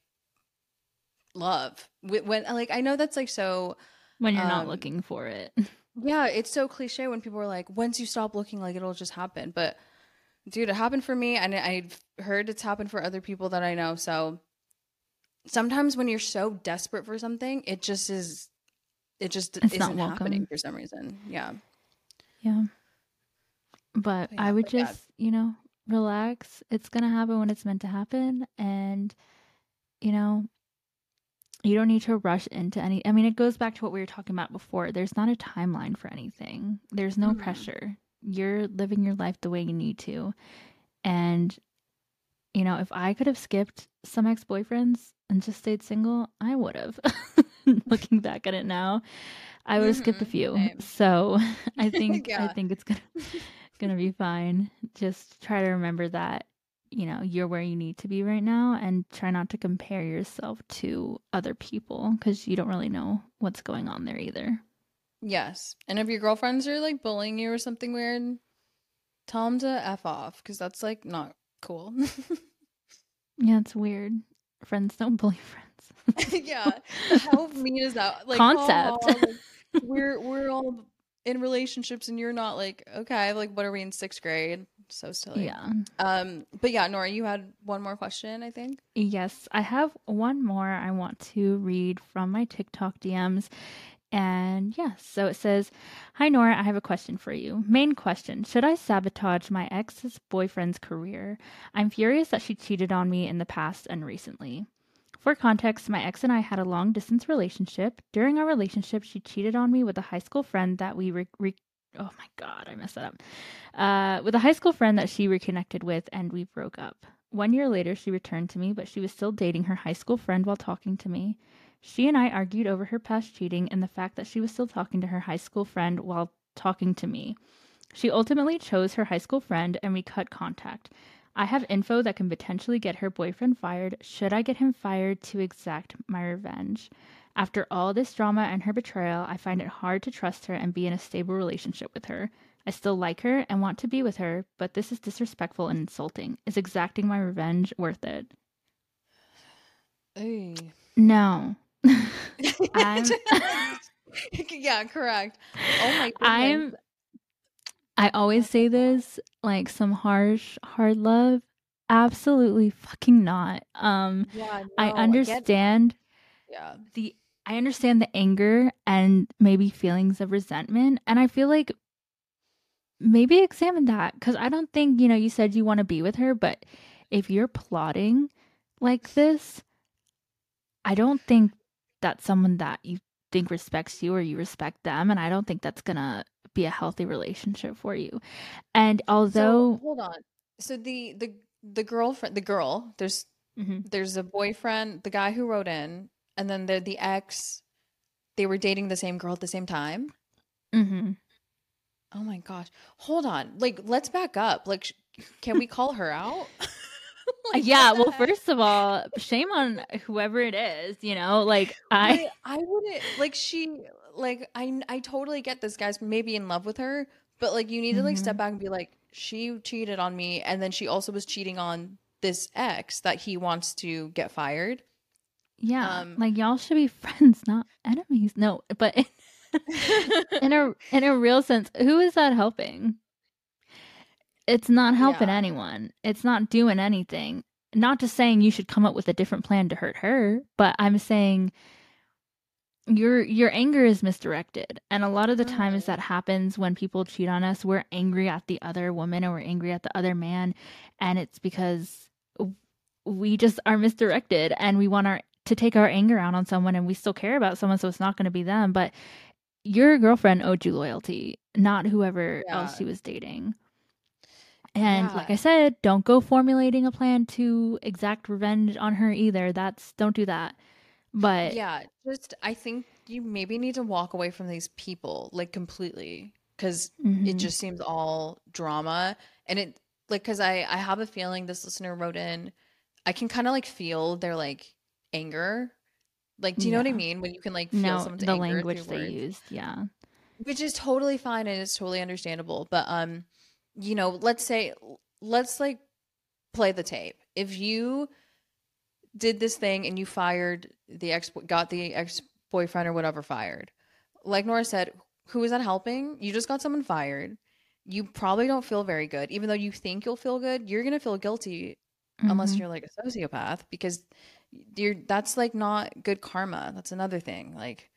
love. Wh- When like I know that's like so when you're not Um, looking for it. yeah, it's so cliche when people are like, once you stop looking, like it'll just happen. But dude, it happened for me, and I've heard it's happened for other people that I know. So sometimes when you're so desperate for something, it just is, it just It's isn't happening for some reason. Yeah. Yeah. But Yeah, I would but yeah. just, you know, relax. It's going to happen when it's meant to happen. And, you know, you don't need to rush into any. I mean, it goes back to what we were talking about before. There's not a timeline for anything, there's no Mhm. pressure. You're living your life the way you need to. And, you know, if I could have skipped some ex boyfriends and just stayed single, I would have. Looking back at it now, I would have skipped a Mhm, few. same. So I think I think it's gonna gonna be fine. Just try to remember that you know you're where you need to be right now, and try not to compare yourself to other people because you don't really know what's going on there either. Yes. And if your girlfriends are like bullying you or something weird, tell them to F off because that's like not cool. Yeah, it's weird. Friends don't bully friends. yeah. How mean is that? Like Concept. like, we're we're all in relationships and you're not like okay, like what are we in sixth grade? So silly. yeah. Um but yeah, Norah, you had one more question, I think. Yes, I have one more I want to read from my TikTok DMs. And yes, so it says, Hi Norah, I have a question for you. Main question Should I sabotage my ex's boyfriend's career? I'm furious that she cheated on me in the past and recently. For context, my ex and I had a long distance relationship. During our relationship, she cheated on me with a high school friend that we re- re- oh my god, I messed that up. Uh, with a high school friend that she reconnected with, and we broke up. One year later, she returned to me, but she was still dating her high school friend while talking to me. She and I argued over her past cheating and the fact that she was still talking to her high school friend while talking to me. She ultimately chose her high school friend and we cut contact. I have info that can potentially get her boyfriend fired. Should I get him fired to exact my revenge? After all this drama and her betrayal, I find it hard to trust her and be in a stable relationship with her. I still like her and want to be with her, but this is disrespectful and insulting. Is exacting my revenge worth it? No. I'm yeah, correct. Oh my goodness. I'm I always say this like some harsh hard love absolutely fucking not. Um yeah, I no, get- understand yeah. the I understand the anger and maybe feelings of resentment and I feel like maybe examine that cuz I don't think, you know, you said you want to be with her, but if you're plotting like this, I don't think that's someone that you think respects you or you respect them and I don't think that's going to be a healthy relationship for you. And So although hold on. So the the the girlfriend, the girl, there's hmm there's a boyfriend, the guy who wrote in, and then the the ex. They were dating the same girl at the same time. Mm-hmm. Oh my gosh. Hold on. Like, let's back up. Like, sh- can we call her out? Like, yeah. Well, heck? first of all, shame on whoever it is. You know, like I. I I wouldn't like she like I I totally get this guy's maybe in love with her, but like you need to like step Mhm. back and be like she cheated on me and then she also was cheating on this ex that he wants to get fired. Yeah, Um, like y'all should be friends, not enemies. No, but in, in a in a real sense, who is that helping? It's not helping Yeah. anyone. It's not doing anything. Not just saying you should come up with a different plan to hurt her, but I'm saying your your anger is misdirected. And a lot of the times Mhm. that happens when people cheat on us, we're angry at the other woman or we're angry at the other man, and it's because we just are misdirected and we want our to take our anger out on someone and we still care about someone so it's not going to be them but your girlfriend owed you loyalty not whoever else Yeah. she was dating and Yeah. like i said don't go formulating a plan to exact revenge on her either that's don't do that but yeah, just I think you maybe need to walk away from these people like completely cuz it mhm, just seems all drama and it like cuz I I have a feeling this listener wrote in I can kind of like feel their like anger. Like do you know what I mean? When you can like feel no someone's the anger language they words? used yeah. Which is totally fine and it's totally understandable but um you know let's say let's like play the tape. If you did this thing and you fired the ex got the ex boyfriend or whatever fired. Like norah said who is that helping? You just got someone fired. You probably don't feel very good. Even though you think you'll feel good you're gonna feel guilty unless Mhm. you're like a sociopath because you're that's like not good karma. That's another thing. Like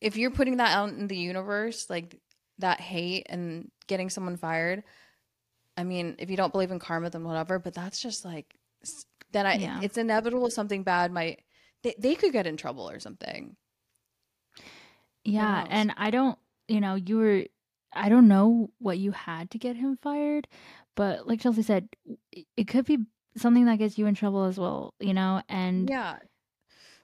if you're putting that out in the universe like that hate and getting someone fired i mean if you don't believe in karma then whatever but that's just like then i Yeah. it's inevitable something bad might they, they could get in trouble or something. Yeah, and I don't, you know, you were, I don't know what you had to get him fired, but like Chelsea said, it- could be something that gets you in trouble as well, you know, and yeah.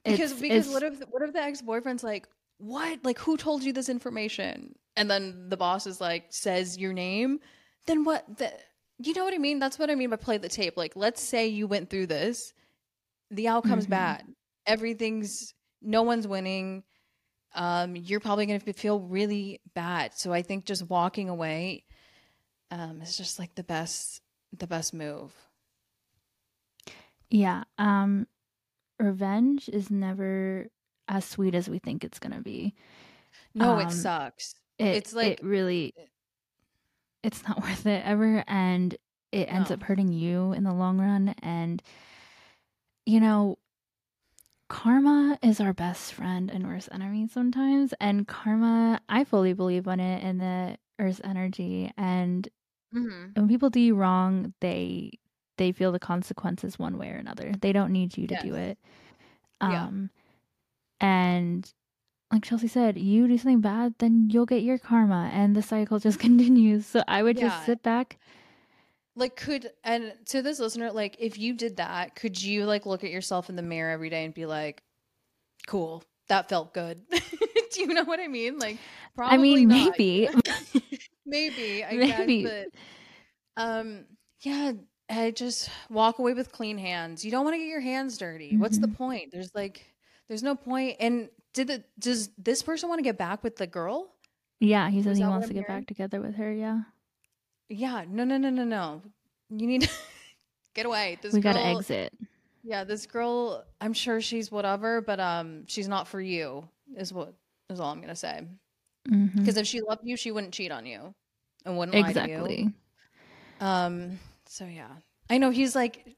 Because it's, because it's, what if what if the ex-boyfriend's like what? Like who told you this information? And then the boss is like says your name? Then what the, you know what i mean? That's what i mean by play the tape. Like let's say you went through this the outcome's Mhm. bad. Everything's no one's winning. Um you're probably going to feel really bad. So i think just walking away um is just like the best the best move. Yeah, um, revenge is never as sweet as we think it's gonna be. no Um, it sucks. It, It's like- it really, it's not worth it ever, and it ends No. up hurting you in the long run. And you know, karma is our best friend and worst enemy sometimes. And karma, I fully believe in it in the Earth's energy. And mm-hmm. when people do you wrong, they they feel the consequences one way or another. They don't need you to do Yes. it. Yeah. Um, and like Chelsea said, you do something bad, then you'll get your karma, and the cycle just continues. So I would Yeah. just sit back. Like could and to this listener, like if you did that, could you like look at yourself in the mirror every day and be like, "Cool, that felt good." Do you know what I mean? Like, probably I mean, not. maybe. maybe, I Maybe. guess, but um, yeah, I just walk away with clean hands. You don't want to get your hands dirty. What's the Mhm. point? There's like, there's no point. And did the does this person want to get back with the girl? yeah, he says he wants to get hearing? back together with her. Yeah, Yeah, no, no, no, no, no. You need to get away. This we got to exit. Yeah, this girl, I'm sure she's whatever, but um, she's not for you. Is what is all I'm gonna say. Because if she loved you, she wouldn't cheat on you and wouldn't lie to Exactly. you. Um. So yeah, I know he's like,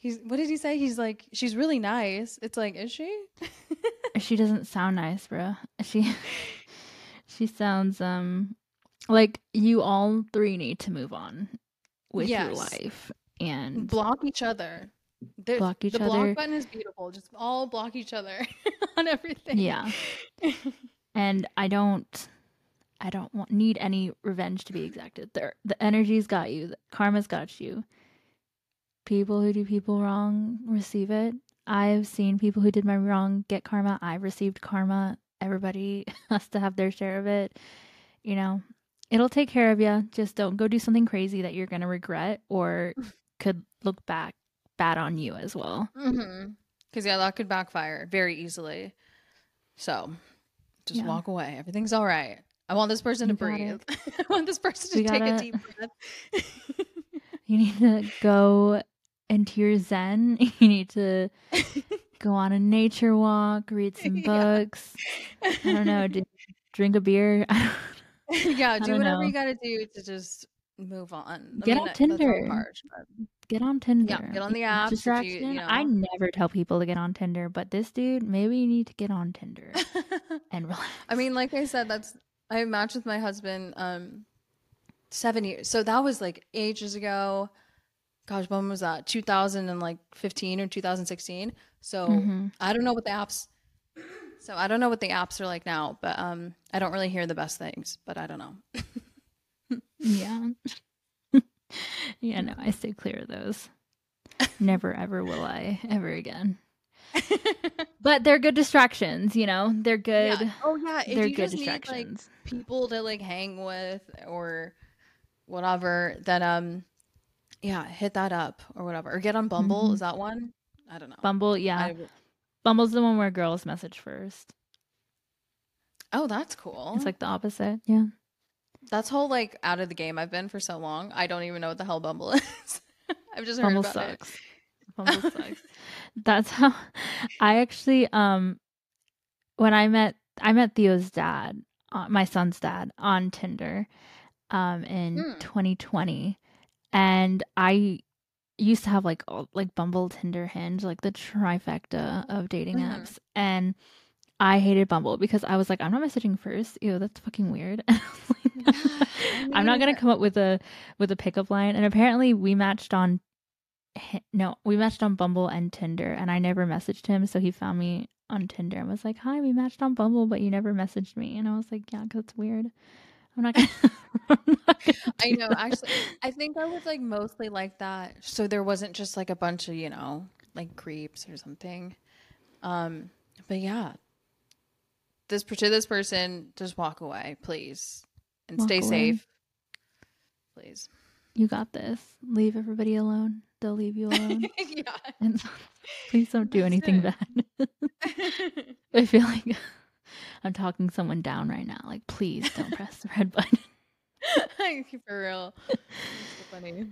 he's what did he say? He's like, she's really nice. It's like, is she? She doesn't sound nice, bro. She she sounds um like you all three need to move on with your life and block each other. There- Block each the other. block button is beautiful. Just all block each other on everything. yeah. And I don't I don't want need any revenge to be exacted. The the energy's got you. The karma's got you. People who do people wrong receive it. I've seen people who did my wrong get karma. I've received karma. Everybody has to have their share of it. You know, it'll take care of you. Just don't go do something crazy that you're going to regret or could look back bad on you as well. Mm-hmm. Because yeah, that could backfire very easily. So just Yeah. walk away. Everything's all right. I want this person You to breathe. I want this person to We take a gotta- deep breath. You need to go into your zen. You need to go on a nature walk, read some Yeah. books. I don't know, d- drink a beer. yeah, do whatever know. you got to do to just move on. Get on that's really Tinder. but- get on Tinder. Yeah, get on the app. if you- Distraction. you I never tell people to get on Tinder, but this dude, maybe you need to get on Tinder and relax. I mean, like I said, that's I matched with my husband um seven years. So that was like ages ago. Gosh, when was that? 2015 or 2016. So Mhm. I don't know what the apps. So I don't know what the apps are like now, but um, I don't really hear the best things. But I don't know. Yeah. yeah, no, I stay clear of those. Never ever will I ever again. But they're good distractions, you know. They're good. Yeah. Oh yeah, if They're good just need, like, distractions. people to like hang with or whatever, then um, yeah, hit that up or whatever, or get on Bumble. Mhm. Is that one? I don't know. Bumble, yeah. I- Bumble's the one where girls message first. oh, that's cool. It's like the opposite. Yeah. that's whole like out of the game I've been for so long. I don't even know what the hell Bumble is. I've just heard Bumble about it. sucks. Bumble sucks. That's how I actually um when I met I met Theo's dad, uh, my son's dad on Tinder um in Hmm. 2020 and I used to have like all, like Bumble, Tinder, Hinge, like the trifecta of dating Mhm. apps and I hated Bumble because I was like I'm not messaging first. Ew, that's fucking weird. I'm not gonna come up with a with a pickup line. And apparently, we matched on no, we matched on Bumble and Tinder, and I never messaged him, so he found me on Tinder and was like, "Hi, we matched on Bumble, but you never messaged me." And I was like, "Yeah, because it's weird. I'm not gonna." I'm not gonna I know. that." Actually, I think I was like mostly like that. So there wasn't just like a bunch of, you know, like creeps or something. Um, but yeah. This to this person, just walk away, please. And Walk stay away. safe. Please. you got this. Leave everybody alone. They'll leave you alone. yeah. and please don't do That's anything it. bad. I feel like I'm talking someone down right now. Like, please don't press the red button. For real. So funny.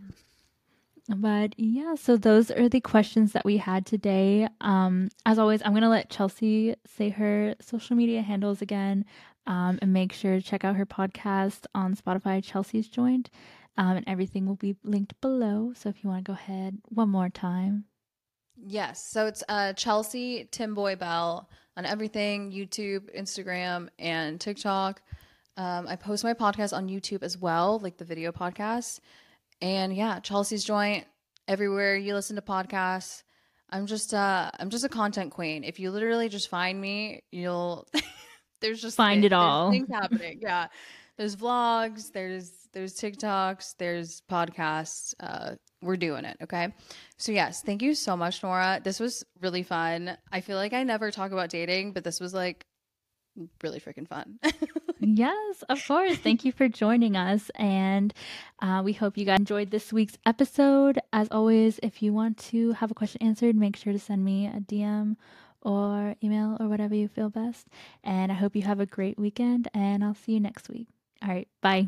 But yeah, so those are the questions that we had today. Um, as always, I'm gonna let Chelsea say her social media handles again, um, and make sure to check out her podcast on Spotify, Chelsea's Joint, um, and everything will be linked below. So if you want to go ahead one more time, Yes. So it's uh, Chelsea Timboy Bell on everything YouTube, Instagram, and TikTok. Um, I post my podcast on YouTube as well, like the video podcast. And yeah, Chelsea's Joint everywhere you listen to podcasts. I'm just uh I'm just a content queen. If you literally just find me, you'll there's just Find it all. things happening. Yeah. There's vlogs, there's there's TikToks, there's podcasts. Uh we're doing it, okay? So yes, thank you so much, Norah. This was really fun. I feel like I never talk about dating, but this was like really freaking fun. yes, of course. Thank you for joining us, and uh, we hope you guys enjoyed this week's episode. As always, if you want to have a question answered, make sure to send me a DM or email or whatever you feel best. And I hope you have a great weekend, and I'll see you next week. All right, bye.